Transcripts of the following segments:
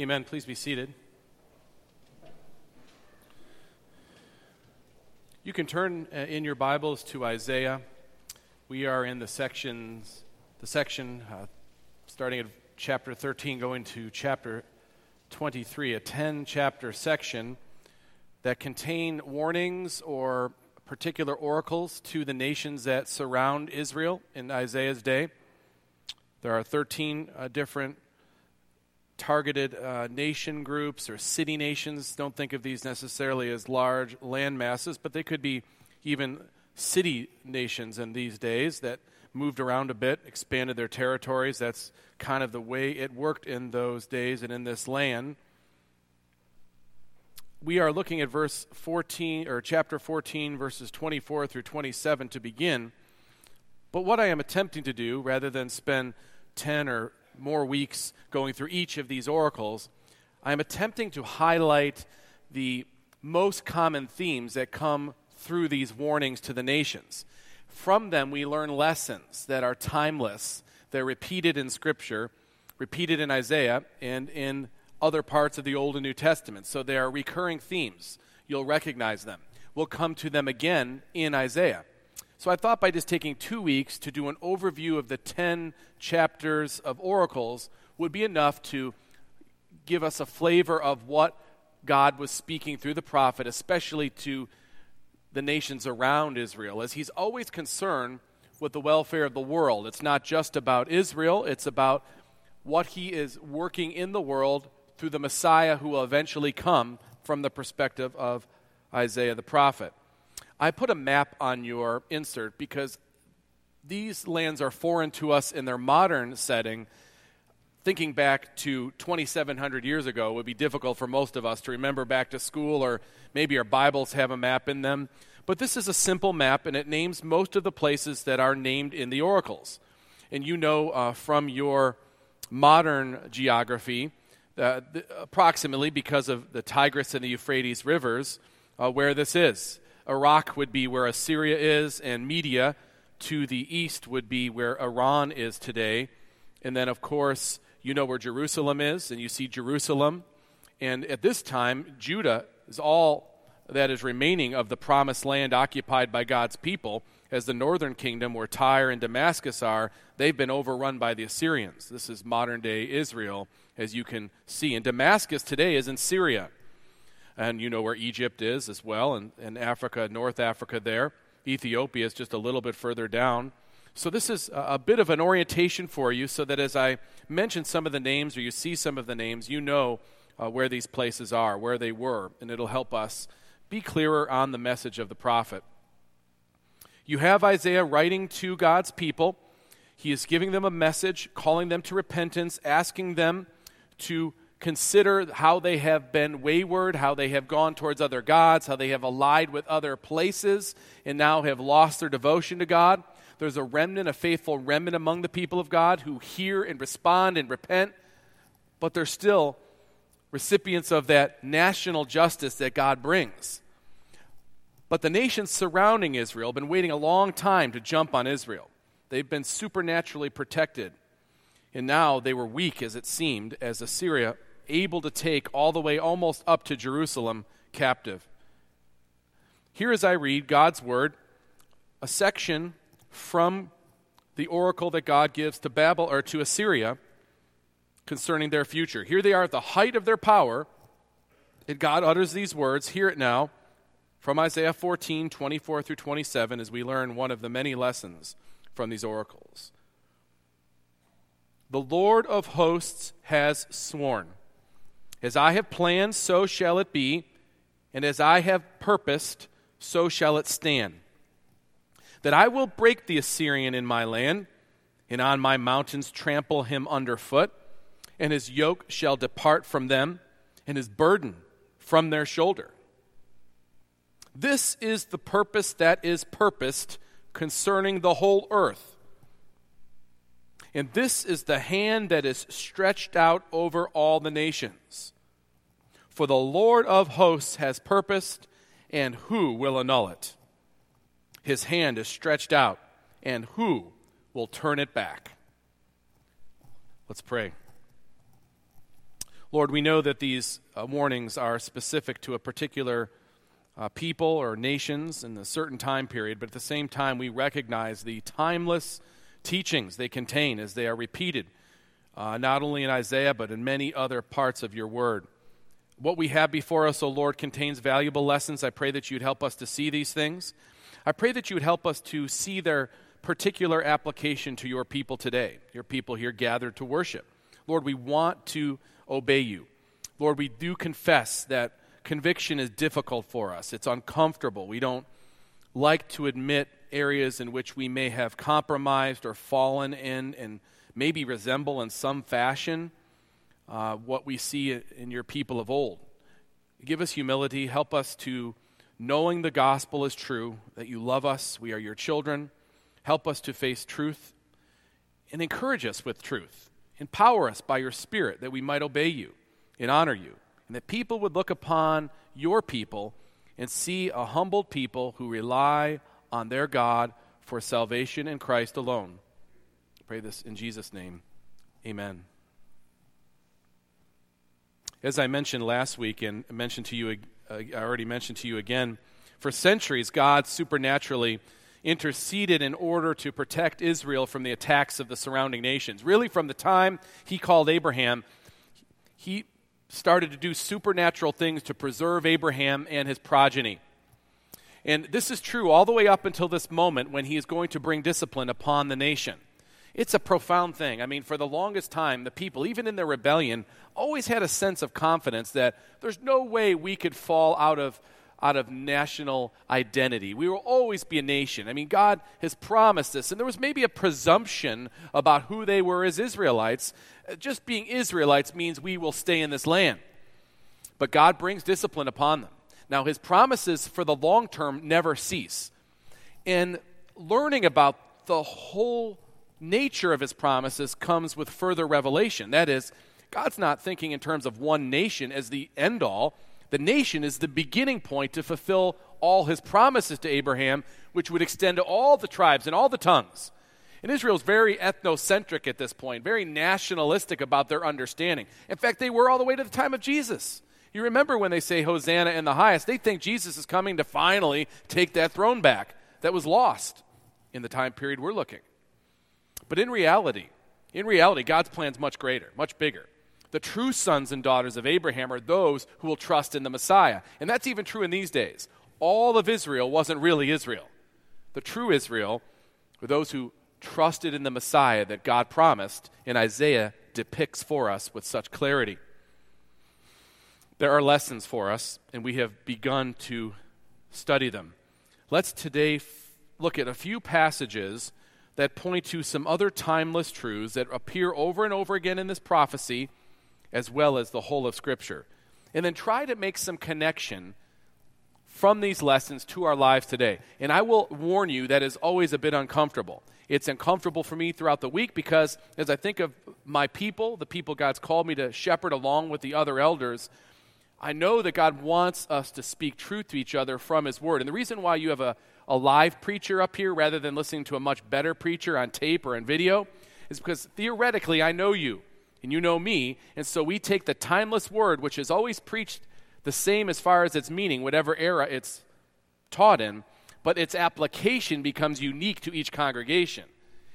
Amen. Please be seated. You can turn uh, in your Bibles to Isaiah. We are in the sections, the section uh, starting at chapter 13, going to chapter 23, a 10 chapter section that contain warnings or particular oracles to the nations that surround Israel in Isaiah's day. There are 13 uh, different targeted uh, nation groups or city nations. Don't think of these necessarily as large land masses, but they could be even city nations in these days that moved around a bit, expanded their territories. That's kind of the way it worked in those days and in this land. We are looking at verse 14 or chapter 14 verses 24 through 27 to begin. But what I am attempting to do rather than spend 10 or more weeks going through each of these oracles, I am attempting to highlight the most common themes that come through these warnings to the nations. From them, we learn lessons that are timeless. They're repeated in Scripture, repeated in Isaiah, and in other parts of the Old and New Testament. So they are recurring themes. You'll recognize them. We'll come to them again in Isaiah. So I thought by just taking two weeks to do an overview of the 10 chapters of oracles would be enough to give us a flavor of what God was speaking through the prophet, especially to the nations around Israel, as he's always concerned with the welfare of the world. It's not just about Israel, it's about what he is working in the world through the Messiah who will eventually come from the perspective of Isaiah the prophet. I put a map on your insert because these lands are foreign to us in their modern setting. Thinking back to 2,700 years ago would be difficult for most of us to remember back to school, or maybe our Bibles have a map in them. But this is a simple map, and it names most of the places that are named in the oracles. And you know uh, from your modern geography, uh, the, approximately because of the Tigris and the Euphrates rivers, uh, where this is. Iraq would be where Assyria is, and Media to the east would be where Iran is today. And then, of course, you know where Jerusalem is, and you see Jerusalem. And at this time, Judah is all that is remaining of the promised land occupied by God's people. As the northern kingdom, where Tyre and Damascus are, they've been overrun by the Assyrians. This is modern day Israel, as you can see. And Damascus today is in Syria and you know where Egypt is as well, and, and Africa, North Africa there. Ethiopia is just a little bit further down. So, this is a, bit of an orientation for you so that as I mention some of the names or you see some of the names, you know uh, where these places are, where they were, and it'll help us be clearer on the message of the prophet. You have Isaiah writing to God's people. He is giving them a message, calling them to repentance, asking them to consider how they have been wayward, how they have gone towards other gods, how they have allied with other places, and now have lost their devotion to God. There's a remnant, a faithful remnant among the people of God who hear and respond and repent, but they're still recipients of that national justice that God brings. But the nations surrounding Israel have been waiting a long time to jump on Israel. They've been supernaturally protected. And now they were weak, as it seemed, as Assyria able to take all the way almost up to Jerusalem captive. Here, as I read God's word, a section from the oracle that God gives to Babel or to Assyria concerning their future. Here they are at the height of their power, and God utters these words. Hear it now from Isaiah 14, 24 through 27, as we learn one of the many lessons from these oracles. The Lord of hosts has sworn. As I have planned, so shall it be, and as I have purposed, so shall it stand. That I will break the Assyrian in my land, and on my mountains trample him underfoot, and his yoke shall depart from them, and his burden from their shoulder. This is the purpose that is purposed concerning the whole earth. And this is the hand that is stretched out over all the nations. For the Lord of hosts has purposed, and who will annul it? His hand is stretched out, and who will turn it back? Let's pray. Lord, we know that these uh, warnings are specific to a particular uh, people or nations in a certain time period, but at the same time, we recognize the timeless teachings they contain as they are repeated, uh, not only in Isaiah, but in many other parts of your word. What we have before us, O Lord, contains valuable lessons. I pray that you'd help us to see these things. I pray that you would help us to see their particular application to your people today, your people here gathered to worship. Lord, we want to obey you. Lord, we do confess that conviction is difficult for us, it's uncomfortable. We don't like to admit areas in which we may have compromised or fallen in and maybe resemble in some fashion uh, what we see in your people of old. Give us humility. Help us to, knowing the gospel is true, that you love us, we are your children. Help us to face truth and encourage us with truth. Empower us by your Spirit that we might obey you and honor you, and that people would look upon your people and see a humbled people who rely on their God for salvation in Christ alone. I pray this in Jesus' name. Amen. As I mentioned last week and mentioned to you, uh, I already mentioned to you again, for centuries, God supernaturally interceded in order to protect Israel from the attacks of the surrounding nations. Really, from the time he called Abraham, he started to do supernatural things to preserve Abraham and his progeny. And this is true all the way up until this moment when he is going to bring discipline upon the nation. It's a profound thing. I mean, for the longest time, the people, even in their rebellion, always had a sense of confidence that there's no way we could fall out of out of national identity. We will always be a nation. I mean, God has promised this. And there was maybe a presumption about who they were as Israelites. Uh, just being Israelites means we will stay in this land. But God brings discipline upon them. Now, his promises for the long term never cease. And learning about the whole nature of his promises comes with further revelation. That is, God's not thinking in terms of one nation as the end all the nation is the beginning point to fulfill all his promises to Abraham, which would extend to all the tribes and all the tongues. And Israel's very ethnocentric at this point, very nationalistic about their understanding. In fact, they were all the way to the time of Jesus. You remember when they say Hosanna in the highest, they think Jesus is coming to finally take that throne back that was lost in the time period we're looking. But in reality, in reality, God's plan's much greater, much bigger. The true sons and daughters of Abraham are those who will trust in the Messiah. And that's even true in these days. All of Israel wasn't really Israel. The true Israel were those who trusted in the Messiah that God promised, and Isaiah depicts for us with such clarity. There are lessons for us, and we have begun to study them. Let's today f- look at a few passages that point to some other timeless truths that appear over and over again in this prophecy as well as the whole of Scripture. And then try to make some connection from these lessons to our lives today. And I will warn you that is always a bit uncomfortable. It's uncomfortable for me throughout the week because as I think of my people, the people God's called me to shepherd along with the other elders, I know that God wants us to speak truth to each other from His Word. And the reason why you have a, a live preacher up here rather than listening to a much better preacher on tape or in video is because theoretically I know you and you know me. And so we take the timeless word, which is always preached the same as far as its meaning, whatever era it's taught in, but its application becomes unique to each congregation.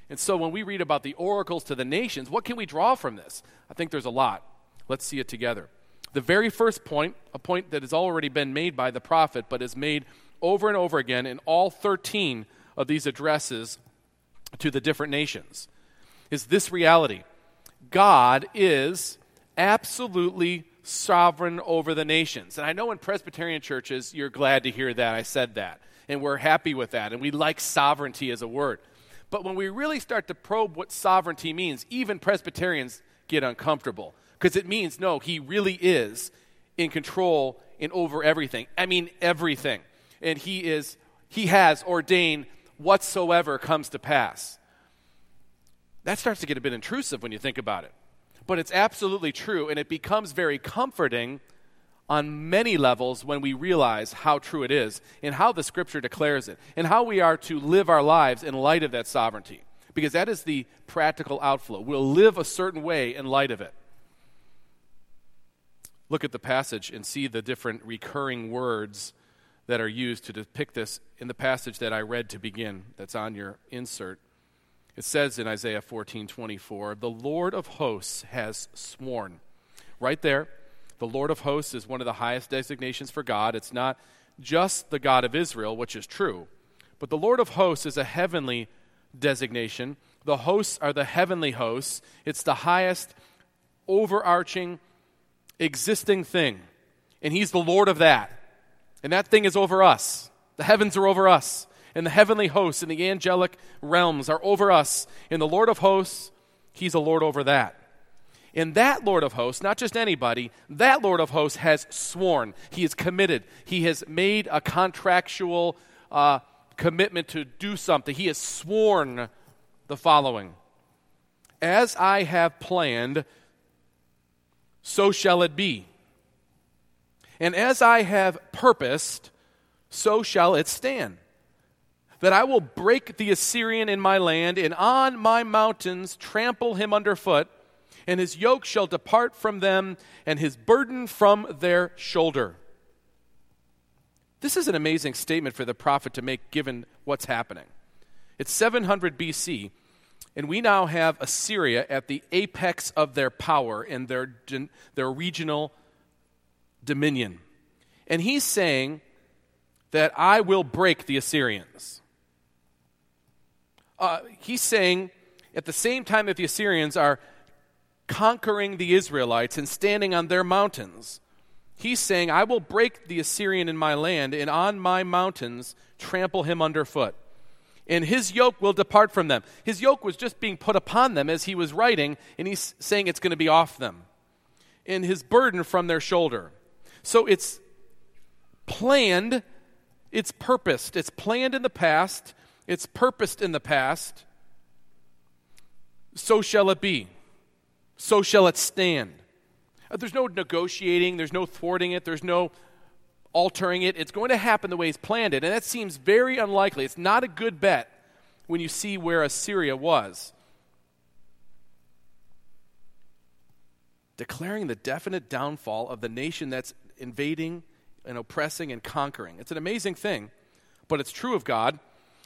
And so when we read about the oracles to the nations, what can we draw from this? I think there's a lot. Let's see it together. The very first point, a point that has already been made by the prophet, but is made over and over again in all 13 of these addresses to the different nations, is this reality God is absolutely sovereign over the nations. And I know in Presbyterian churches, you're glad to hear that I said that. And we're happy with that. And we like sovereignty as a word. But when we really start to probe what sovereignty means, even Presbyterians get uncomfortable. Because it means, no, he really is in control and over everything. I mean, everything. And he is, he has ordained whatsoever comes to pass. That starts to get a bit intrusive when you think about it. But it's absolutely true, and it becomes very comforting on many levels when we realize how true it is and how the scripture declares it and how we are to live our lives in light of that sovereignty. Because that is the practical outflow. We'll live a certain way in light of it. Look at the passage and see the different recurring words that are used to depict this in the passage that I read to begin, that's on your insert. It says in Isaiah 14 24, the Lord of hosts has sworn. Right there, the Lord of hosts is one of the highest designations for God. It's not just the God of Israel, which is true, but the Lord of hosts is a heavenly designation. The hosts are the heavenly hosts, it's the highest overarching existing thing. And He's the Lord of that. And that thing is over us. The heavens are over us. And the heavenly hosts and the angelic realms are over us. And the Lord of hosts, He's a Lord over that. And that Lord of hosts, not just anybody, that Lord of hosts has sworn. He is committed. He has made a contractual uh, commitment to do something. He has sworn the following As I have planned, so shall it be. And as I have purposed, so shall it stand. That I will break the Assyrian in my land, and on my mountains trample him underfoot, and his yoke shall depart from them, and his burden from their shoulder. This is an amazing statement for the prophet to make given what's happening. It's 700 BC, and we now have Assyria at the apex of their power and their, their regional dominion. And he's saying that I will break the Assyrians. Uh, he's saying at the same time that the Assyrians are conquering the Israelites and standing on their mountains, he's saying, I will break the Assyrian in my land, and on my mountains trample him underfoot and his yoke will depart from them. His yoke was just being put upon them as he was writing, and he's saying it's going to be off them. And his burden from their shoulder. So it's planned, it's purposed. It's planned in the past, it's purposed in the past. So shall it be. So shall it stand. Uh, there's no negotiating, there's no thwarting it, there's no altering it. It's going to happen the way he's planned it. And that seems very unlikely. It's not a good bet when you see where Assyria was. Declaring the definite downfall of the nation that's invading and oppressing and conquering. It's an amazing thing, but it's true of God.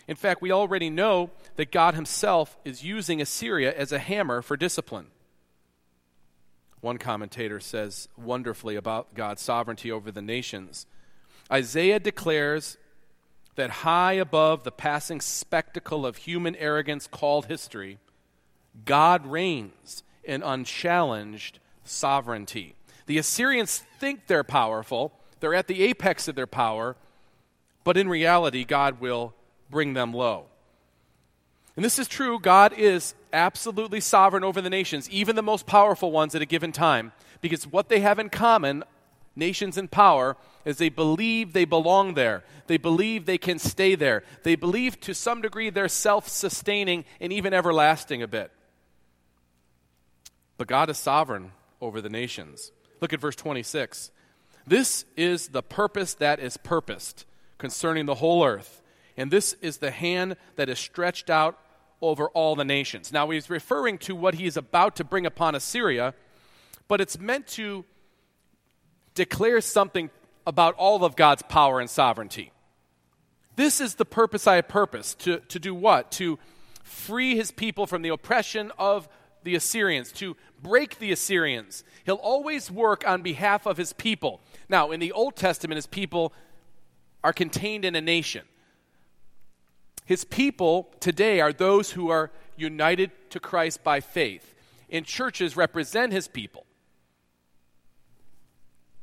In fact, we already know that God Himself is using Assyria as a hammer for discipline. One commentator says wonderfully about God's sovereignty over the nations Isaiah declares that high above the passing spectacle of human arrogance called history, God reigns in unchallenged sovereignty. The Assyrians think they're powerful, they're at the apex of their power, but in reality, God will bring them low. And this is true. God is absolutely sovereign over the nations, even the most powerful ones at a given time, because what they have in common nations in power is they believe they belong there. They believe they can stay there. They believe to some degree they're self sustaining and even everlasting a bit. But God is sovereign over the nations. Look at verse 26. This is the purpose that is purposed concerning the whole earth, and this is the hand that is stretched out over all the nations. Now, he's referring to what he is about to bring upon Assyria, but it's meant to declares something about all of God's power and sovereignty. This is the purpose I have purposed to, to do what? To free his people from the oppression of the Assyrians, to break the Assyrians. He'll always work on behalf of his people. Now, in the Old Testament, his people are contained in a nation. His people today are those who are united to Christ by faith, and churches represent his people.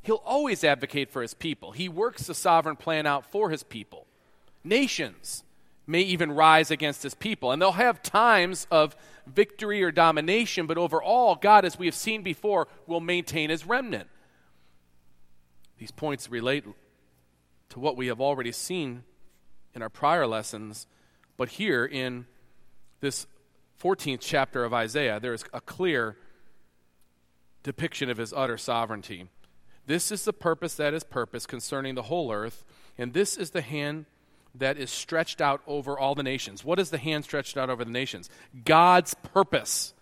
He'll always advocate for his people. He works the sovereign plan out for his people. Nations may even rise against his people, and they'll have times of victory or domination, but overall, God, as we have seen before, will maintain his remnant. These points relate to what we have already seen in our prior lessons, but here in this 14th chapter of Isaiah, there is a clear depiction of his utter sovereignty. This is the purpose that is purpose concerning the whole earth, and this is the hand that is stretched out over all the nations. What is the hand stretched out over the nations? God's purpose.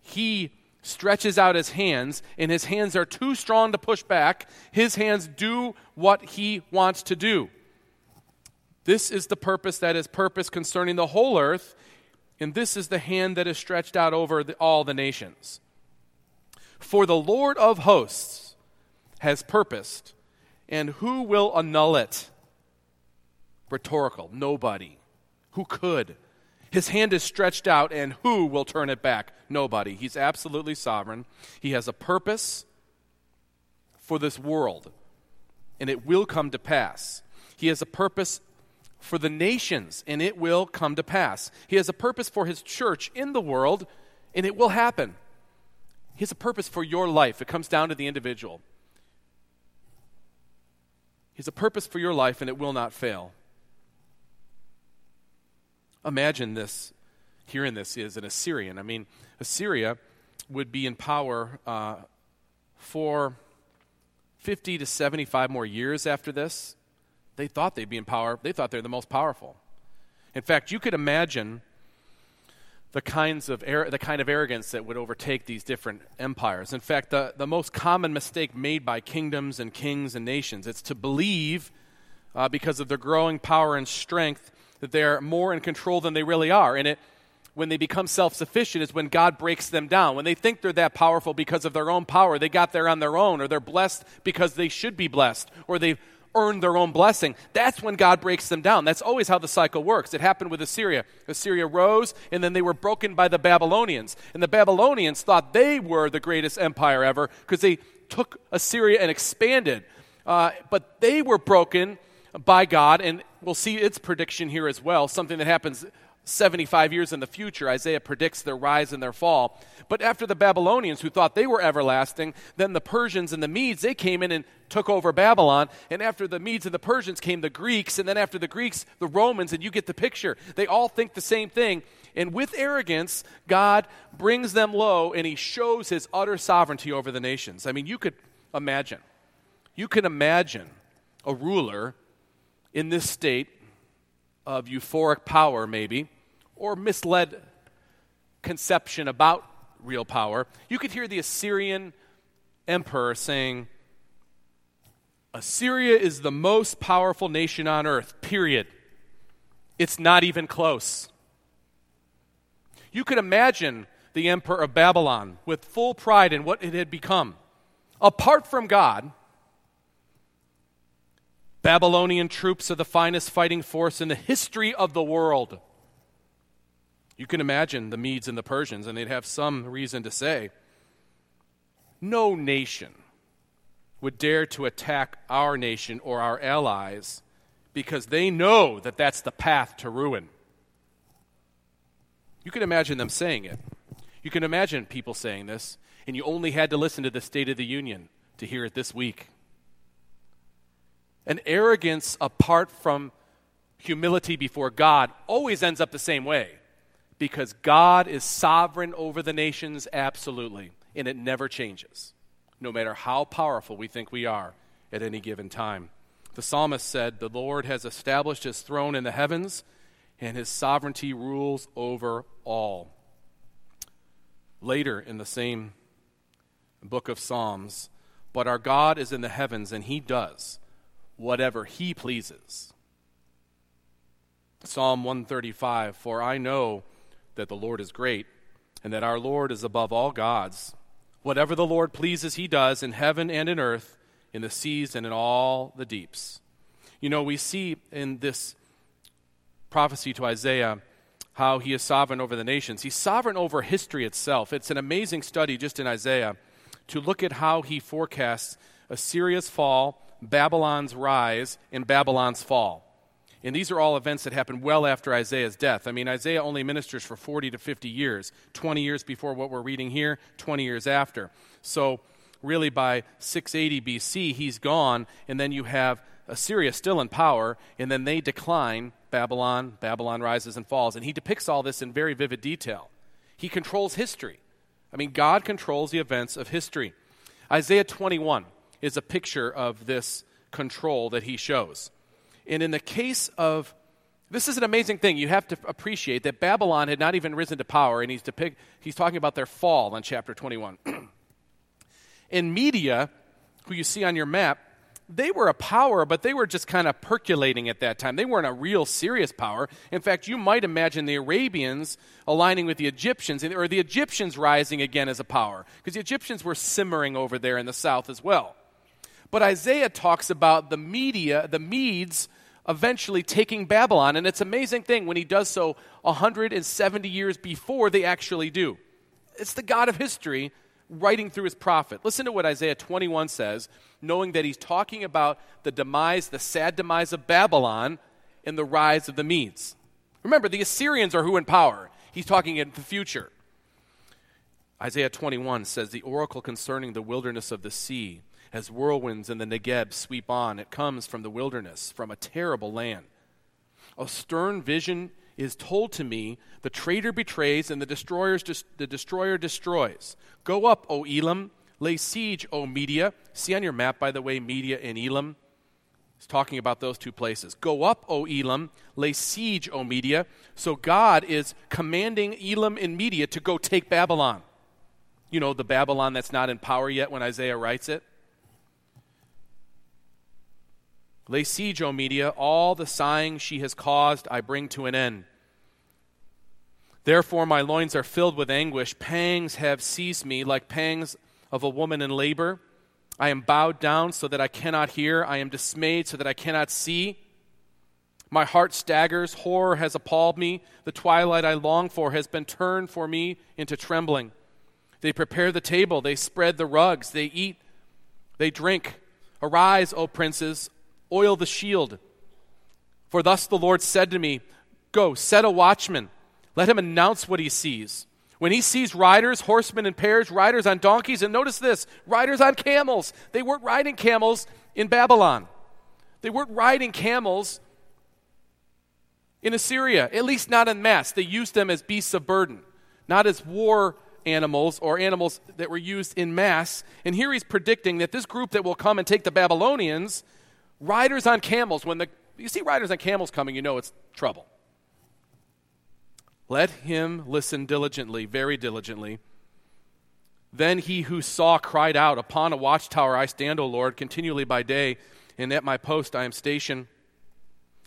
He stretches out his hands, and his hands are too strong to push back. His hands do what he wants to do. This is the purpose that is purpose concerning the whole earth, and this is the hand that is stretched out over the, all the nations. For the Lord of hosts has purposed, and who will annul it? Rhetorical. Nobody. Who could? His hand is stretched out, and who will turn it back? Nobody. He's absolutely sovereign. He has a purpose for this world, and it will come to pass. He has a purpose for the nations, and it will come to pass. He has a purpose for his church in the world, and it will happen. He has a purpose for your life. It comes down to the individual. He has a purpose for your life, and it will not fail. Imagine this, hearing this is an Assyrian. I mean, Assyria would be in power uh, for 50 to 75 more years after this. They thought they'd be in power. They thought they're the most powerful. In fact, you could imagine the kinds of the kind of arrogance that would overtake these different empires. In fact, the, the most common mistake made by kingdoms and kings and nations it's to believe, uh, because of their growing power and strength, that they're more in control than they really are. And it, when they become self sufficient, is when God breaks them down. When they think they're that powerful because of their own power, they got there on their own, or they're blessed because they should be blessed, or they've earned their own blessing. That's when God breaks them down. That's always how the cycle works. It happened with Assyria. Assyria rose, and then they were broken by the Babylonians. And the Babylonians thought they were the greatest empire ever because they took Assyria and expanded. Uh, but they were broken by God, and we'll see its prediction here as well, something that happens 75 years in the future. Isaiah predicts their rise and their fall. But after the Babylonians, who thought they were everlasting, then the Persians and the Medes, they came in and took over Babylon. And after the Medes and the Persians came the Greeks. And then after the Greeks, the Romans. And you get the picture. They all think the same thing. And with arrogance, God brings them low and he shows his utter sovereignty over the nations. I mean, you could imagine. You can imagine a ruler in this state of euphoric power, maybe, or misled conception about real power, you could hear the Assyrian emperor saying, Assyria is the most powerful nation on earth, period. It's not even close. You could imagine the emperor of Babylon with full pride in what it had become. Apart from God, Babylonian troops are the finest fighting force in the history of the world. You can imagine the Medes and the Persians, and they'd have some reason to say, No nation would dare to attack our nation or our allies because they know that that's the path to ruin. You can imagine them saying it. You can imagine people saying this, and you only had to listen to the State of the Union to hear it this week. An arrogance apart from humility before God always ends up the same way because God is sovereign over the nations absolutely, and it never changes, no matter how powerful we think we are at any given time. The psalmist said, The Lord has established his throne in the heavens, and his sovereignty rules over all. Later in the same book of Psalms, but our God is in the heavens, and he does whatever he pleases. Psalm 135 For I know that the Lord is great, and that our Lord is above all gods. Whatever the Lord pleases, he does in heaven and in earth, in the seas and in all the deeps. You know, we see in this prophecy to Isaiah how he is sovereign over the nations. He's sovereign over history itself. It's an amazing study just in Isaiah to look at how he forecasts Assyria's fall Babylon's rise and Babylon's fall. And these are all events that happened well after Isaiah's death. I mean, Isaiah only ministers for 40 to 50 years 20 years before what we're reading here, 20 years after. So, really, by 680 BC, he's gone, and then you have Assyria still in power, and then they decline. Babylon, Babylon rises and falls. And he depicts all this in very vivid detail. He controls history. I mean, God controls the events of history. Isaiah 21 is a picture of this control that he shows. And in the case of This is an amazing thing. You have to appreciate that Babylon had not even risen to power, and he's, depict, he's talking about their fall in chapter 21. in Media, who you see on your map, they were a power, but they were just kind of percolating at that time. They weren't a real serious power. In fact, you might imagine the Arabians aligning with the Egyptians, or the Egyptians rising again as a power, because the Egyptians were simmering over there in the south as well. But Isaiah talks about the Media, the Medes, eventually taking Babylon, and it's an amazing thing when he does so 170 years before they actually do. It's the God of history writing through his prophet. Listen to what Isaiah 21 says, knowing that he's talking about the demise, the sad demise of Babylon and the rise of the Medes. Remember, the Assyrians are who in power. He's talking in the future. Isaiah 21 says, The oracle concerning the wilderness of the sea, as whirlwinds in the Negeb sweep on, it comes from the wilderness, from a terrible land. A stern vision is told to me, the traitor betrays and the, destroyers the destroyer destroys. Go up, O Elam, lay siege, O Media. See on your map, by the way, Media and Elam. He's talking about those two places. Go up, O Elam, lay siege, O Media. So God is commanding Elam and Media to go take Babylon. You know, the Babylon that's not in power yet when Isaiah writes it. Lay siege, O Media, all the sighing she has caused I bring to an end. Therefore, my loins are filled with anguish. Pangs have seized me like pangs of a woman in labor. I am bowed down so that I cannot hear. I am dismayed so that I cannot see. My heart staggers. Horror has appalled me. The twilight I long for has been turned for me into trembling. They prepare the table. They spread the rugs. They eat. They drink. Arise, O princes. Oil the shield. For thus the Lord said to me Go, set a watchman let him announce what he sees. When he sees riders, horsemen in pairs, riders on donkeys, and notice this riders on camels. They weren't riding camels in Babylon, they weren't riding camels in Assyria, at least not in mass. They used them as beasts of burden, not as war animals or animals that were used in mass. And here he's predicting that this group that will come and take the Babylonians, riders on camels, when the, you see riders on camels coming, you know it's trouble. Let him listen diligently, very diligently. Then he who saw cried out, Upon a watchtower I stand, O Lord, continually by day, and at my post I am stationed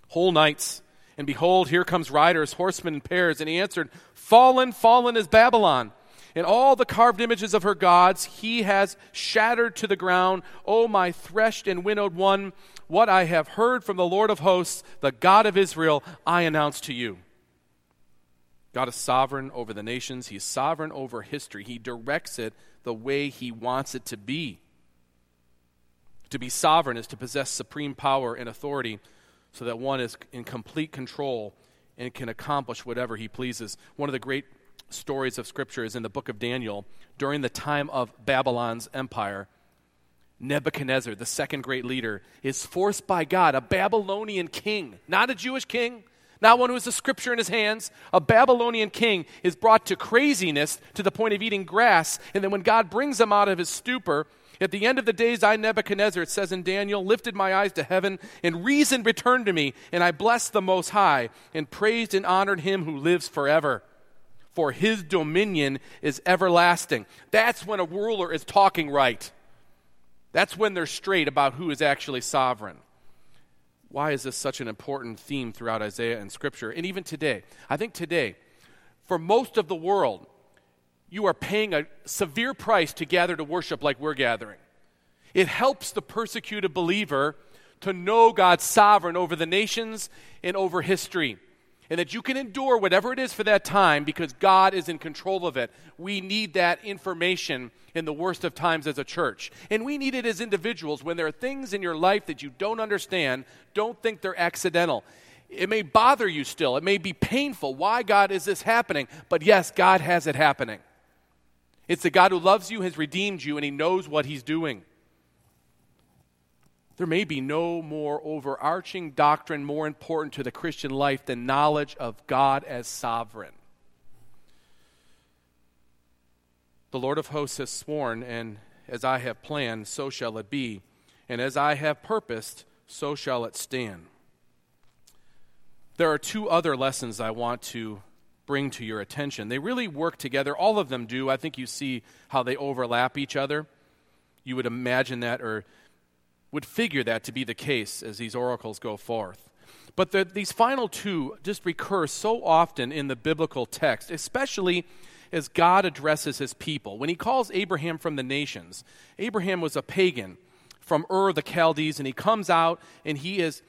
whole nights. And behold, here comes riders, horsemen in pairs. And he answered, Fallen, fallen is Babylon. And all the carved images of her gods he has shattered to the ground. O my threshed and winnowed one, what I have heard from the Lord of hosts, the God of Israel, I announce to you. God is sovereign over the nations, He's sovereign over history. He directs it the way He wants it to be. To be sovereign is to possess supreme power and authority so that one is in complete control and can accomplish whatever he pleases. One of the great stories of Scripture is in the book of Daniel. During the time of Babylon's empire, Nebuchadnezzar, the second great leader, is forced by God, a Babylonian king, not a Jewish king, not one who has a scripture in his hands. A Babylonian king is brought to craziness to the point of eating grass. And then when God brings him out of his stupor, at the end of the days, I, Nebuchadnezzar, it says in Daniel, lifted my eyes to heaven, and reason returned to me, and I blessed the Most High, and praised and honored him who lives forever. For his dominion is everlasting. That's when a ruler is talking right. That's when they're straight about who is actually sovereign. Why is this such an important theme throughout Isaiah and Scripture? And even today, I think today, for most of the world, you are paying a severe price to gather to worship like we're gathering. It helps the persecuted believer to know God's sovereign over the nations and over history and that you can endure whatever it is for that time because God is in control of it. We need that information in the worst of times as a church. And we need it as individuals. When there are things in your life that you don't understand, don't think they're accidental. It may bother you still, it may be painful. Why, God, is this happening? But yes, God has it happening. It's the God who loves you, has redeemed you, and He knows what He's doing. There may be no more overarching doctrine more important to the Christian life than knowledge of God as sovereign. The Lord of hosts has sworn, and as I have planned, so shall it be. And as I have purposed, so shall it stand. there are two other lessons I want to bring to your attention. They really work together. All of them do. I think you see how they overlap each other. You would imagine that or would figure that to be the case as these oracles go forth. But the, these final two just recur so often in the biblical text, especially as God addresses his people. When he calls Abraham from the nations, Abraham was a pagan from Ur the Chaldees, and he comes out and he is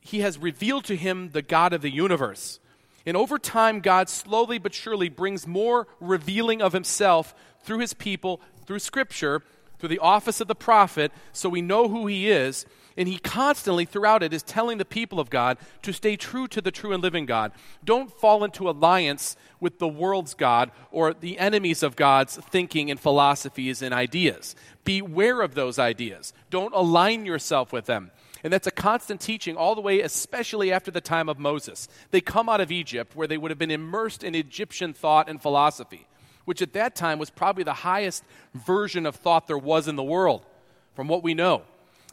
he has revealed to him the God of the universe. And over time, God slowly but surely brings more revealing of himself through his people, through Scripture, through the office of the prophet, so we know who he is. And he constantly, throughout it, is telling the people of God to stay true to the true and living God. Don't fall into alliance with the world's God or the enemies of God's thinking and philosophies and ideas. Beware of those ideas. Don't align yourself with them. And that's a constant teaching all the way, especially after the time of Moses. They come out of Egypt where they would have been immersed in Egyptian thought and philosophy, which at that time was probably the highest version of thought there was in the world, from what we know.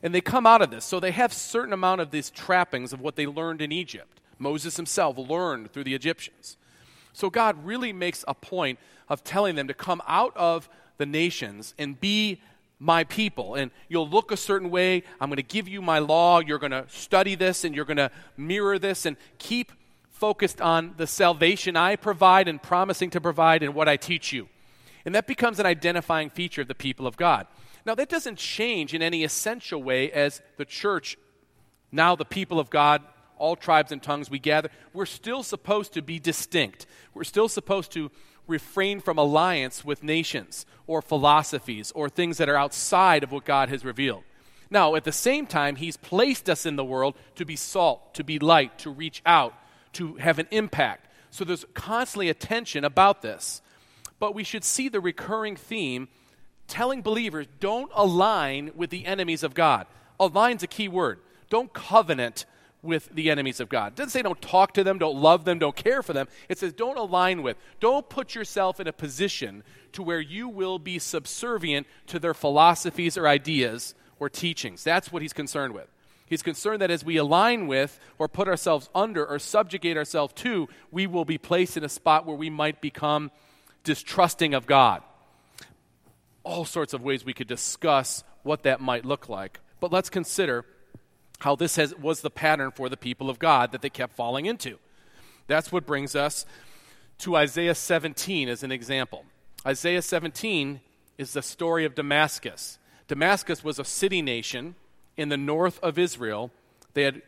And they come out of this. So they have certain amount of these trappings of what they learned in Egypt. Moses himself learned through the Egyptians. So God really makes a point of telling them to come out of the nations and be my people. And you'll look a certain way. I'm going to give you my law. You're going to study this and you're going to mirror this and keep focused on the salvation I provide and promising to provide and what I teach you. And that becomes an identifying feature of the people of God. Now, that doesn't change in any essential way as the church, now the people of God, all tribes and tongues, we gather. We're still supposed to be distinct. We're still supposed to refrain from alliance with nations or philosophies or things that are outside of what God has revealed. Now, at the same time, He's placed us in the world to be salt, to be light, to reach out, to have an impact. So there's constantly a tension about this. But we should see the recurring theme telling believers don't align with the enemies of God. Align's a key word. Don't covenant with the enemies of God. It doesn't say don't talk to them, don't love them, don't care for them. It says don't align with. Don't put yourself in a position to where you will be subservient to their philosophies or ideas or teachings. That's what he's concerned with. He's concerned that as we align with or put ourselves under or subjugate ourselves to, we will be placed in a spot where we might become distrusting of God all sorts of ways we could discuss what that might look like. But let's consider how this has, was the pattern for the people of God that they kept falling into. That's what brings us to Isaiah 17 as an example. Isaiah 17 is the story of Damascus. Damascus was a city nation in the north of Israel. They had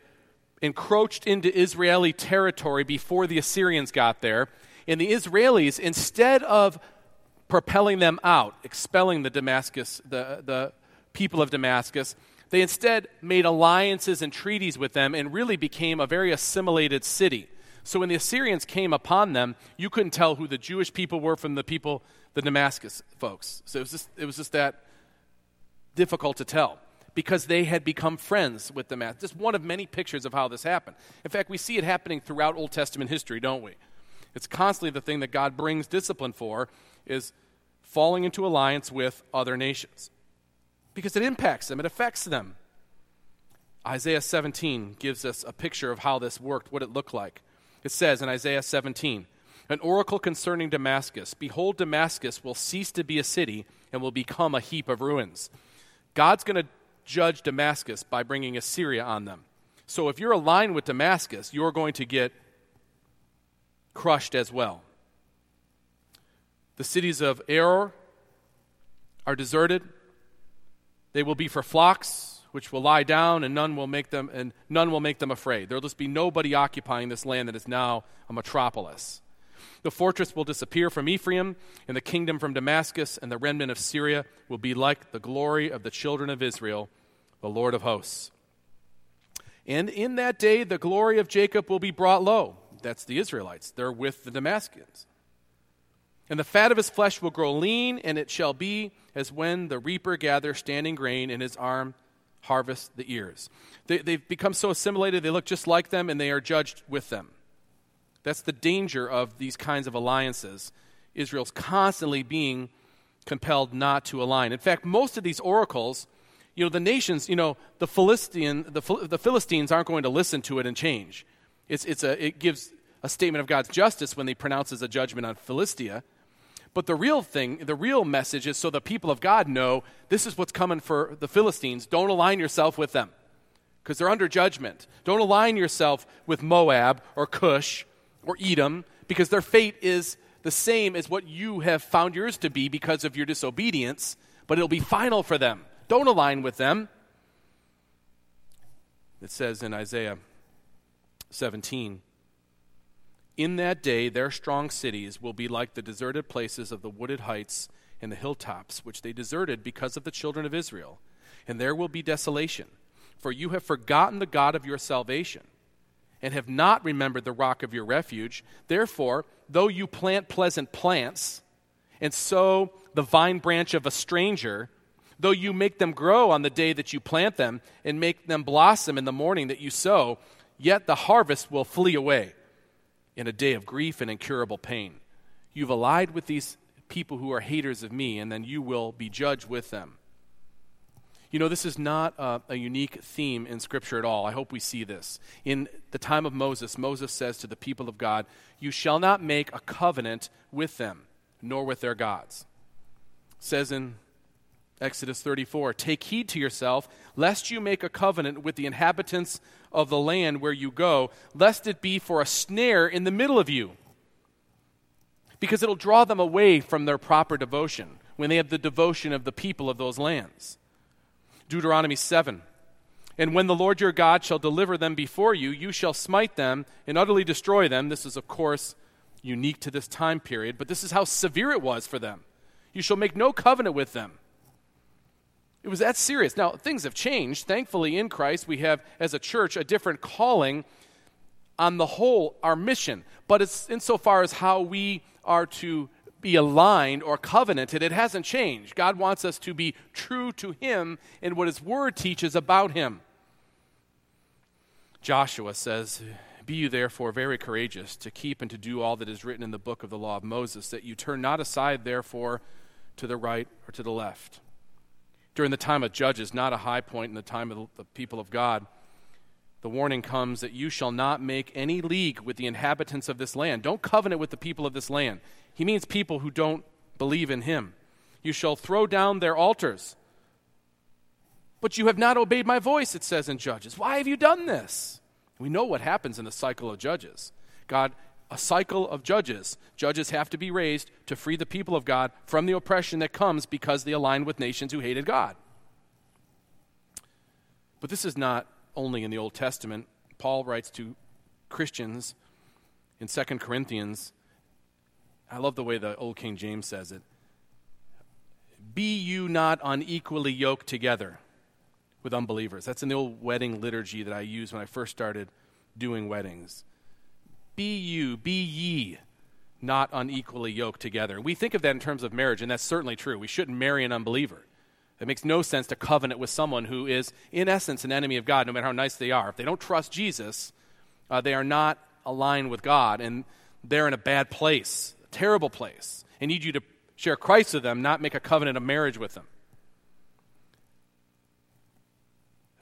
encroached into Israeli territory before the Assyrians got there. And the Israelis, instead of propelling them out, expelling the Damascus, the, the people of Damascus. They instead made alliances and treaties with them and really became a very assimilated city. So when the Assyrians came upon them, you couldn't tell who the Jewish people were from the people, the Damascus folks. So it was just, it was just that difficult to tell because they had become friends with Damascus. Just one of many pictures of how this happened. In fact, we see it happening throughout Old Testament history, don't we? It's constantly the thing that God brings discipline for is falling into alliance with other nations because it impacts them, it affects them. Isaiah 17 gives us a picture of how this worked, what it looked like. It says in Isaiah 17, an oracle concerning Damascus Behold, Damascus will cease to be a city and will become a heap of ruins. God's going to judge Damascus by bringing Assyria on them. So if you're aligned with Damascus, you're going to get crushed as well. The cities of Aroer are deserted. They will be for flocks, which will lie down, and none will make them and none will make them afraid. There will just be nobody occupying this land that is now a metropolis. The fortress will disappear from Ephraim, and the kingdom from Damascus, and the remnant of Syria will be like the glory of the children of Israel, the Lord of hosts. And in that day, the glory of Jacob will be brought low. That's the Israelites. They're with the Damascus. And the fat of his flesh will grow lean, and it shall be as when the reaper gathers standing grain, and his arm harvests the ears. They, they've become so assimilated, they look just like them, and they are judged with them. That's the danger of these kinds of alliances. Israel's constantly being compelled not to align. In fact, most of these oracles, you know, the nations, you know, the Philistine, the, the Philistines aren't going to listen to it and change. It's, it's a, it gives a statement of God's justice when he pronounces a judgment on Philistia. But the real thing, the real message is so the people of God know this is what's coming for the Philistines. Don't align yourself with them because they're under judgment. Don't align yourself with Moab or Cush or Edom because their fate is the same as what you have found yours to be because of your disobedience, but it'll be final for them. Don't align with them. It says in Isaiah 17 In that day, their strong cities will be like the deserted places of the wooded heights and the hilltops, which they deserted because of the children of Israel. And there will be desolation, for you have forgotten the God of your salvation and have not remembered the rock of your refuge. Therefore, though you plant pleasant plants and sow the vine branch of a stranger, though you make them grow on the day that you plant them and make them blossom in the morning that you sow, yet the harvest will flee away in a day of grief and incurable pain. You've allied with these people who are haters of me, and then you will be judged with them. You know, this is not a, a, unique theme in Scripture at all. I hope we see this. In the time of Moses, Moses says to the people of God, You shall not make a covenant with them, nor with their gods. Says in Exodus 34 Take heed to yourself, lest you make a covenant with the inhabitants of the land where you go, lest it be for a snare in the middle of you, because it'll draw them away from their proper devotion when they have the devotion of the people of those lands. Deuteronomy 7. And when the Lord your God shall deliver them before you, you shall smite them and utterly destroy them. This is, of course, unique to this time period, but this is how severe it was for them. You shall make no covenant with them. It was that serious. Now, things have changed. Thankfully, in Christ, we have, as a church, a different calling on the whole, our mission. But it's insofar as how we are to be aligned or covenanted, it hasn't changed. God wants us to be true to Him in what His Word teaches about Him. Joshua says, Be you therefore very courageous to keep and to do all that is written in the book of the law of Moses, that you turn not aside, therefore, to the right or to the left. During the time of Judges, not a high point in the time of the people of God, the warning comes that you shall not make any league with the inhabitants of this land. Don't covenant with the people of this land. He means people who don't believe in him. You shall throw down their altars. But you have not obeyed my voice, it says in Judges. Why have you done this? We know what happens in the cycle of Judges. God, a cycle of judges. Judges have to be raised to free the people of God from the oppression that comes because they aligned with nations who hated God. But this is not only in the Old Testament. Paul writes to Christians in 2 Corinthians I love the way the Old King James says it. Be you not unequally yoked together with unbelievers. That's in the old wedding liturgy that I used when I first started doing weddings. Be you, be ye not unequally yoked together. We think of that in terms of marriage, and that's certainly true. We shouldn't marry an unbeliever. It makes no sense to covenant with someone who is, in essence, an enemy of God, no matter how nice they are. If they don't trust Jesus, uh, they are not aligned with God, and they're in a bad place a terrible place and need you to share Christ with them, not make a covenant of marriage with them.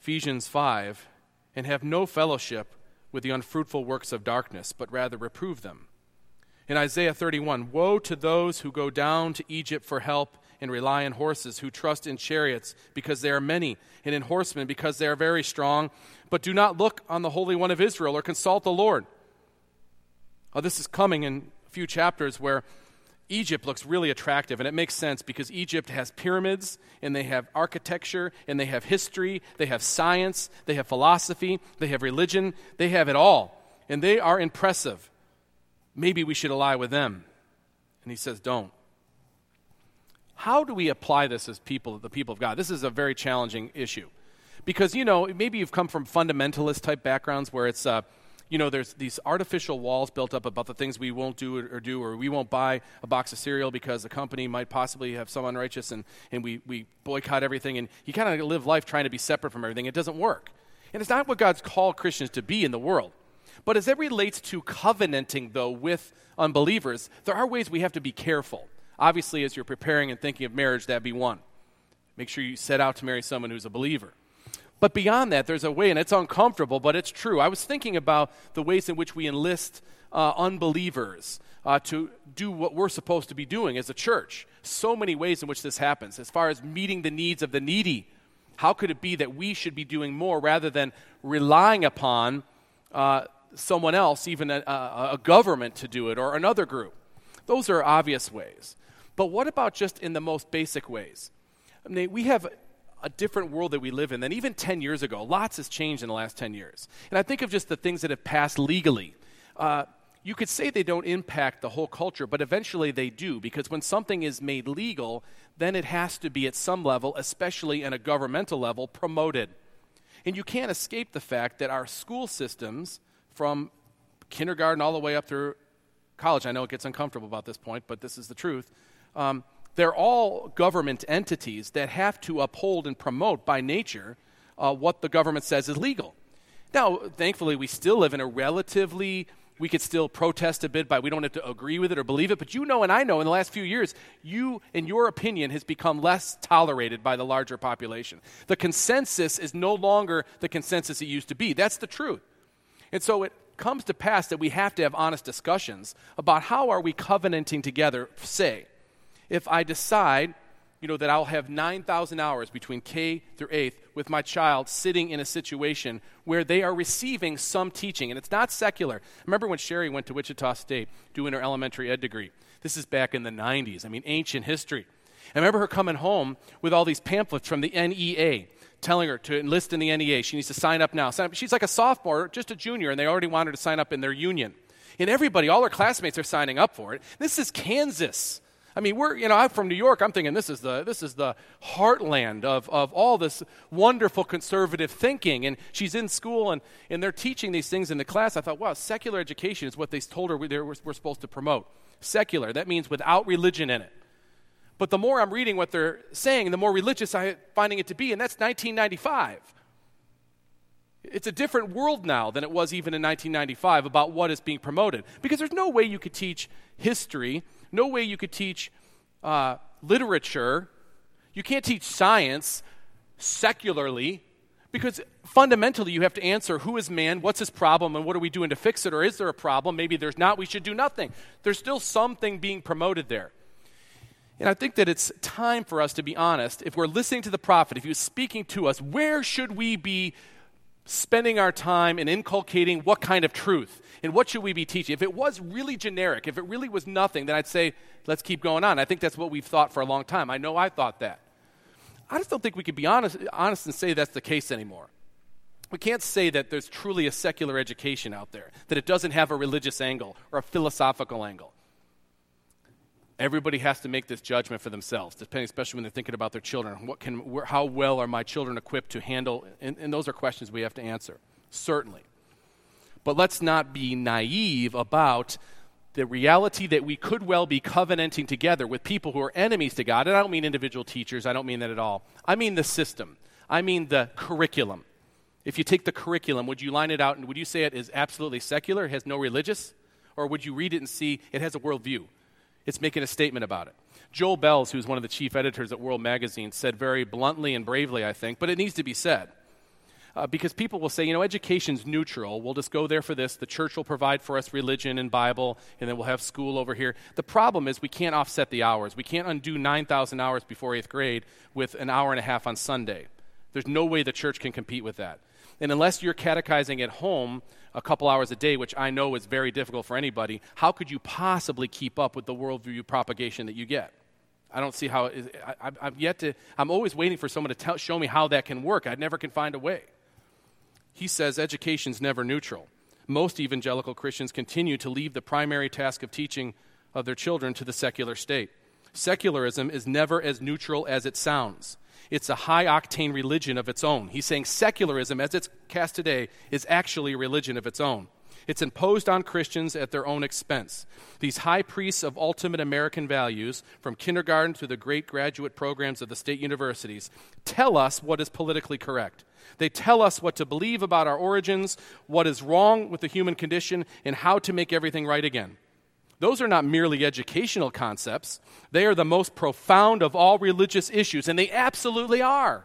Ephesians 5 and have no fellowship with the unfruitful works of darkness, but rather reprove them. In Isaiah 31, woe to those who go down to Egypt for help and rely on horses, who trust in chariots because they are many, and in horsemen because they are very strong, but do not look on the Holy One of Israel or consult the Lord. Oh, this is coming in a few chapters where Egypt looks really attractive, and it makes sense because Egypt has pyramids, and they have architecture, and they have history, they have science, they have philosophy, they have religion, they have it all, and they are impressive. Maybe we should ally with them. And he says, don't. How do we apply this as people, the people of God? This is a very challenging issue. Because, you know, maybe you've come from fundamentalist type backgrounds where it's, uh, you know, there's these artificial walls built up about the things we won't do or, do, or we won't buy a box of cereal because the company might possibly have some unrighteous, and, and we, we boycott everything. And you kind of live life trying to be separate from everything. It doesn't work. And it's not what God's called Christians to be in the world. But as it relates to covenanting, though, with unbelievers, there are ways we have to be careful. Obviously, as you're preparing and thinking of marriage, that'd be one. Make sure you set out to marry someone who's a believer. But beyond that, there's a way, and it's uncomfortable, but it's true. I was thinking about the ways in which we enlist uh, unbelievers uh, to do what we're supposed to be doing as a church. So many ways in which this happens. As far as meeting the needs of the needy, how could it be that we should be doing more rather than relying upon uh, someone else, even a, a, government, to do it or another group? Those are obvious ways. But what about just in the most basic ways? I mean, we have a different world that we live in than even 10 years ago. Lots has changed in the last 10 years. And I think of just the things that have passed legally. Uh, you could say they don't impact the whole culture, but eventually they do, because when something is made legal, then it has to be at some level, especially in a governmental level, promoted. And you can't escape the fact that our school systems, from kindergarten all the way up through college, I know it gets uncomfortable about this point, but this is the truth. Um, they're all government entities that have to uphold and promote by nature uh, what the government says is legal. Now, thankfully, we still live in a relatively we could still protest a bit by we don't have to agree with it or believe it but you know and i know in the last few years you in your opinion has become less tolerated by the larger population. The consensus is no longer the consensus it used to be. That's the truth. And so it comes to pass that we have to have honest discussions about how are we covenanting together say if I decide, you know, that I'll have 9,000 hours between K through 8th with my child sitting in a situation where they are receiving some teaching, and it's not secular. Remember when Sherry went to Wichita State doing her elementary ed degree. This is back in the 90s. I mean, ancient history. I remember her coming home with all these pamphlets from the NEA telling her to enlist in the NEA. She needs to sign up now. Sign up. She's like a sophomore, just a junior, and they already want her to sign up in their union. And everybody, all her classmates are signing up for it. This is Kansas. I mean, we're, you know, I'm from New York. I'm thinking this is the, this is the heartland of, of all this wonderful conservative thinking. And she's in school and, and they're teaching these things in the class. I thought, wow, secular education is what they told her we, we're, we're supposed to promote. Secular, that means without religion in it. But the more I'm reading what they're saying, the more religious I'm finding it to be. And that's 1995. It's a different world now than it was even in 1995 about what is being promoted. Because there's no way you could teach history no way you could teach uh, literature. You can't teach science secularly because fundamentally you have to answer who is man, what's his problem, and what are we doing to fix it, or is there a problem? Maybe there's not, we should do nothing. There's still something being promoted there. And I think that it's time for us to be honest. If we're listening to the prophet, if he's speaking to us, where should we be spending our time and inculcating what kind of truth? And what should we be teaching? If it was really generic, if it really was nothing, then I'd say, let's keep going on. I think that's what we've thought for a long time. I know I thought that. I just don't think we could be honest, honest and say that's the case anymore. We can't say that there's truly a secular education out there, that it doesn't have a religious angle or a philosophical angle. Everybody has to make this judgment for themselves, depending, especially when they're thinking about their children. What can, how well are my children equipped to handle? And, and those are questions we have to answer, certainly. But let's not be naive about the reality that we could well be covenanting together with people who are enemies to God. And I don't mean individual teachers, I don't mean that at all. I mean the system, I mean the curriculum. If you take the curriculum, would you line it out and would you say it is absolutely secular, it has no religious? Or would you read it and see it has a worldview? It's making a statement about it. Joel Belz, who's one of the chief editors at World Magazine, said very bluntly and bravely, I think, but it needs to be said uh, because people will say, you know, education's neutral. We'll just go there for this. The church will provide for us religion and Bible, and then we'll have school over here. The problem is we can't offset the hours. We can't undo 9,000 hours before eighth grade with an hour and a half on Sunday. There's no way the church can compete with that. And unless you're catechizing at home a couple hours a day, which I know is very difficult for anybody, how could you possibly keep up with the worldview propagation that you get? I don't see how. I, have yet to. I'm always waiting for someone to tell, show me how that can work. I never can find a way. He says education's never neutral. Most evangelical Christians continue to leave the primary task of teaching of their children to the secular state. Secularism is never as neutral as it sounds. It's a high octane religion of its own. He's saying secularism, as it's cast today, is actually a religion of its own. It's imposed on Christians at their own expense. These high priests of ultimate American values, from kindergarten to the great graduate programs of the state universities, tell us what is politically correct. They tell us what to believe about our origins, what is wrong with the human condition, and how to make everything right again. Those are not merely educational concepts, they are the most profound of all religious issues, and they absolutely are.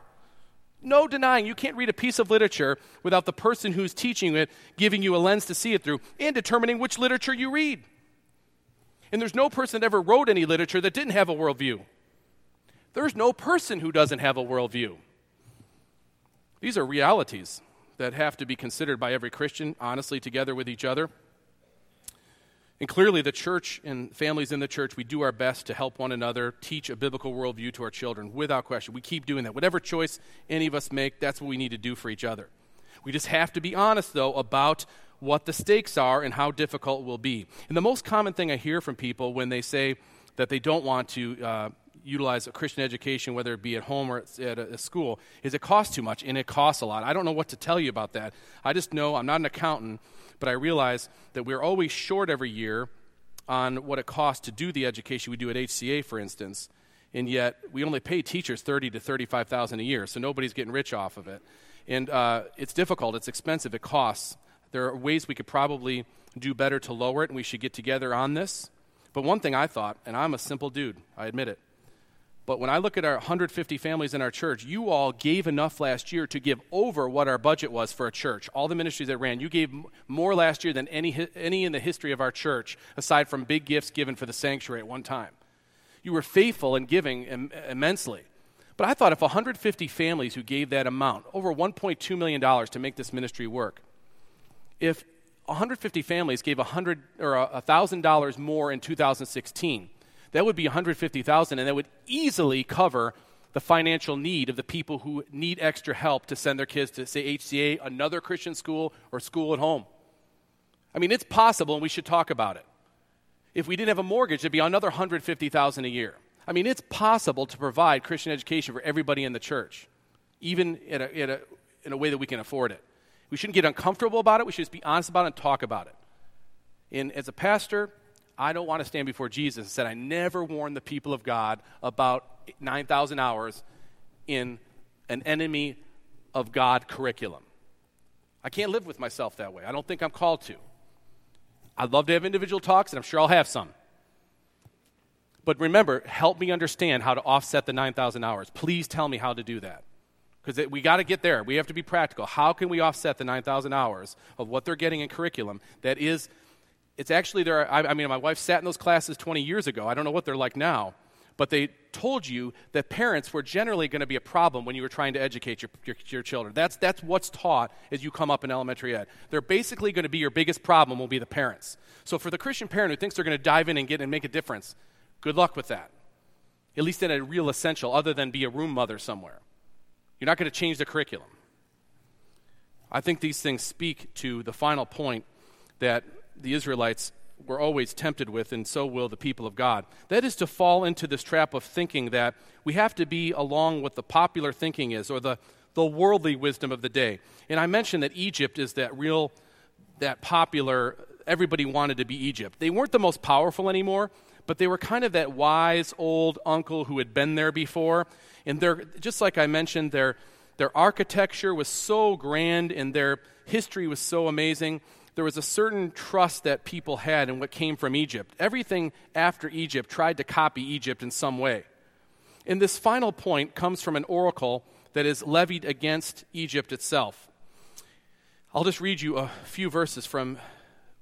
no denying you can't read a piece of literature without the person who's teaching it giving you a lens to see it through and determining which literature you read. And there's no person that ever wrote any literature that didn't have a worldview. There's no person who doesn't have a worldview. These are realities that have to be considered by every Christian, honestly, together with each other. And clearly, the church and families in the church, we do our best to help one another teach a biblical worldview to our children, without question. We keep doing that. Whatever choice any of us make, that's what we need to do for each other. We just have to be honest, though, about what the stakes are and how difficult it will be. And the most common thing I hear from people when they say that they don't want to uh, utilize a Christian education, whether it be at home or at a, a school, is it costs too much, and it costs a lot. I don't know what to tell you about that. I just know I'm not an accountant but I realize that we're always short every year on what it costs to do the education we do at HCA, for instance, and yet we only pay teachers thirty to thirty-five thousand a year, so nobody's getting rich off of it. And uh, it's difficult, it's expensive, it costs. There are ways we could probably do better to lower it, and we should get together on this. But one thing I thought, and I'm a simple dude, I admit it, but when I look at our 150 families in our church, you all gave enough last year to give over what our budget was for a church. All the ministries that ran, you gave more last year than any, any in the history of our church, aside from big gifts given for the sanctuary at one time. You were faithful in giving Im- immensely. But I thought if 150 families who gave that amount, over $1.2 million to make this ministry work, if 150 families gave 100 or $1,000 more in 2016, that would be 150,000 and that would easily cover the financial need of the people who need extra help to send their kids to say HCA, another Christian school or school at home. I mean, it's possible and we should talk about it. If we didn't have a mortgage, it'd be another 150,000 a year. I mean, it's possible to provide Christian education for everybody in the church, even in a, in a, in a way that we can afford it. We shouldn't get uncomfortable about it. We should just be honest about it and talk about it. And as a pastor, I don't want to stand before Jesus and said, I never warned the people of God about 9,000 hours in an enemy of God curriculum. I can't live with myself that way. I don't think I'm called to. I'd love to have individual talks, and I'm sure I'll have some. But remember, help me understand how to offset the 9,000 hours. Please tell me how to do that. Because we got to get there. We have to be practical. How can we offset the 9,000 hours of what they're getting in curriculum that is it's actually there. I, I mean, my wife sat in those classes 20 years ago. I don't know what they're like now, but they told you that parents were generally going to be a problem when you were trying to educate your, your, your, children. That's, that's what's taught as you come up in elementary ed. They're basically going to be your biggest problem will be the parents. So for the Christian parent who thinks they're going to dive in and get and make a difference, good luck with that. At least in a real essential, other than be a room mother somewhere. You're not going to change the curriculum. I think these things speak to the final point that the Israelites were always tempted with, and so will the people of God. That is to fall into this trap of thinking that we have to be along what the popular thinking is or the, the worldly wisdom of the day. And I mentioned that Egypt is that real, that popular, everybody wanted to be Egypt. They weren't the most powerful anymore, but they were kind of that wise old uncle who had been there before. And they're, just like I mentioned, their, their architecture was so grand and their history was so amazing there was a certain trust that people had in what came from Egypt. Everything after Egypt tried to copy Egypt in some way. And this final point comes from an oracle that is levied against Egypt itself. I'll just read you a few verses from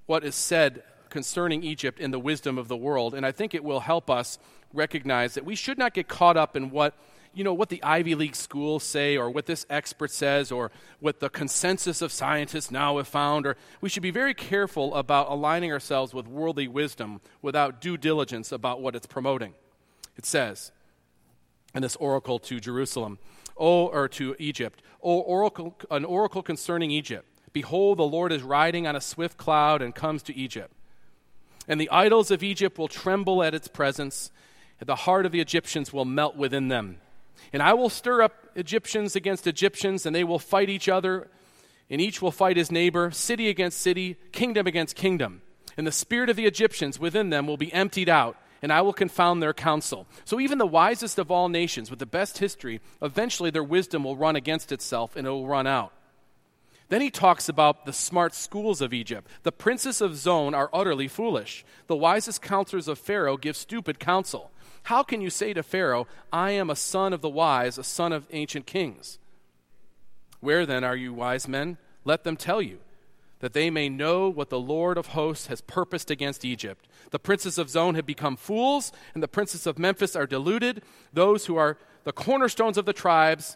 what is said concerning Egypt in the wisdom of the world, and I think it will help us recognize that we should not get caught up in what you know, what the Ivy League schools say or what this expert says or what the consensus of scientists now have found. Or we should be very careful about aligning ourselves with worldly wisdom without due diligence about what it's promoting. It says in this oracle to Jerusalem, oh, or to Egypt, oh, oracle, an oracle concerning Egypt. Behold, the Lord is riding on a swift cloud and comes to Egypt. And the idols of Egypt will tremble at its presence, and the heart of the Egyptians will melt within them. And I will stir up Egyptians against Egyptians, and they will fight each other, and each will fight his neighbor, city against city, kingdom against kingdom. And the spirit of the Egyptians within them will be emptied out, and I will confound their counsel. So even the wisest of all nations, with the best history, eventually their wisdom will run against itself, and it will run out. Then he talks about the smart schools of Egypt. The princes of Zoan are utterly foolish. The wisest counselors of Pharaoh give stupid counsel. How can you say to Pharaoh, I am a son of the wise, a son of ancient kings? Where then are you wise men? Let them tell you, that they may know what the Lord of hosts has purposed against Egypt. The princes of Zoan have become fools, and the princes of Memphis are deluded. Those who are the cornerstones of the tribes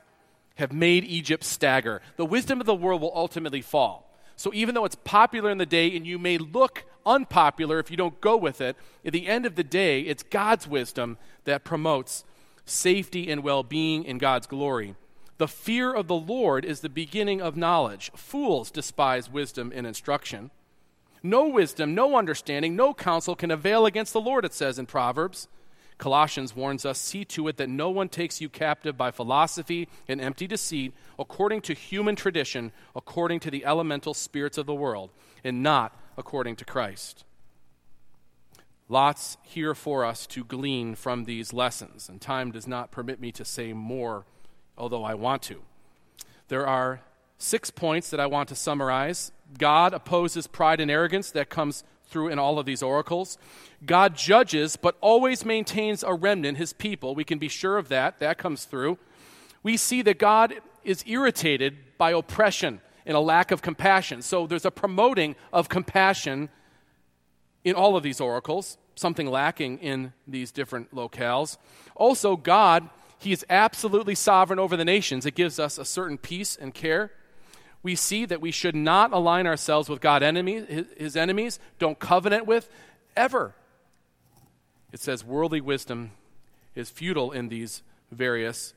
have made Egypt stagger. The wisdom of the world will ultimately fall. So even though it's popular in the day and you may look unpopular if you don't go with it, at the end of the day, it's God's wisdom that promotes safety and well being in God's glory. The fear of the Lord is the beginning of knowledge. Fools despise wisdom and instruction. No wisdom, no understanding, no counsel can avail against the Lord, it says in Proverbs. Colossians warns us see to it that no one takes you captive by philosophy and empty deceit, according to human tradition, according to the elemental spirits of the world, and not according to Christ. Lots here for us to glean from these lessons, and time does not permit me to say more, although I want to. There are six points that I want to summarize. God opposes pride and arrogance that comes through in all of these oracles. God judges, but always maintains a remnant, his people. We can be sure of that. That comes through. We see that God is irritated by oppression and a lack of compassion. So there's a promoting of compassion in all of these oracles, something lacking in these different locales. Also, God, He is absolutely sovereign over the nations. It gives us a certain peace and care we see that we should not align ourselves with God enemies, his enemies, don't covenant with, ever. It says worldly wisdom is futile in these various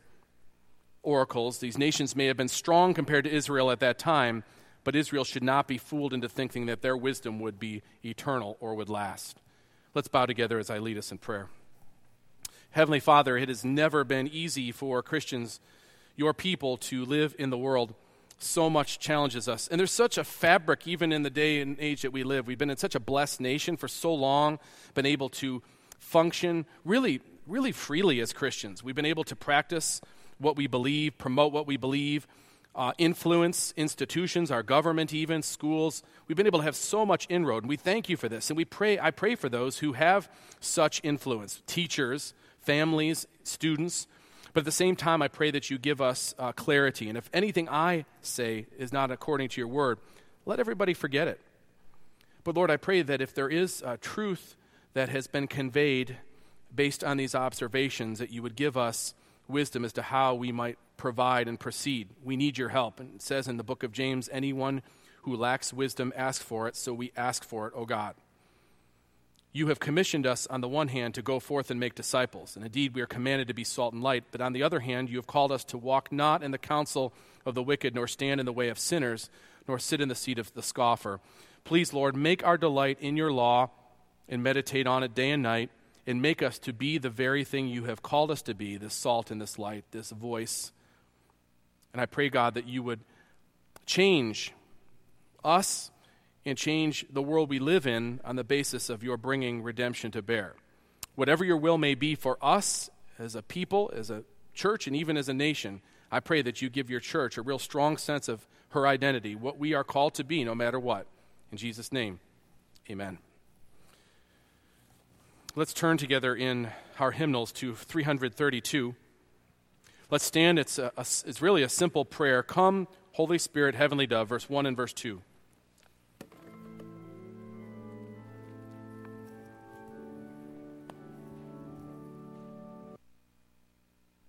oracles. These nations may have been strong compared to Israel at that time, but Israel should not be fooled into thinking that their wisdom would be eternal or would last. Let's bow together as I lead us in prayer. Heavenly Father, it has never been easy for Christians, your people, to live in the world so much challenges us. And there's such a fabric, even in the day and age that we live. We've been in such a blessed nation for so long, been able to function really, really freely as Christians. We've been able to practice what we believe, promote what we believe, uh, influence institutions, our government, even schools. We've been able to have so much inroad, and we thank you for this. And we pray, I pray for those who have such influence teachers, families, students but at the same time, I pray that you give us uh, clarity. And if anything I say is not according to your word, let everybody forget it. But Lord, I pray that if there is a truth that has been conveyed based on these observations, that you would give us wisdom as to how we might provide and proceed. We need your help. And it says in the book of James, anyone who lacks wisdom, ask for it. So we ask for it, O God. You have commissioned us, on the one hand, to go forth and make disciples. And indeed, we are commanded to be salt and light. But on the other hand, you have called us to walk not in the counsel of the wicked, nor stand in the way of sinners, nor sit in the seat of the scoffer. Please, Lord, make our delight in your law and meditate on it day and night, and make us to be the very thing you have called us to be this salt and this light, this voice. And I pray, God, that you would change us and change the world we live in on the basis of your bringing redemption to bear. Whatever your will may be for us as a people, as a church, and even as a nation, I pray that you give your church a real strong sense of her identity, what we are called to be no matter what. In Jesus' name, amen. Let's turn together in our hymnals to 332. Let's stand. It's, a, a, it's really a simple prayer. Come, Holy Spirit, Heavenly Dove, verse 1 and verse 2.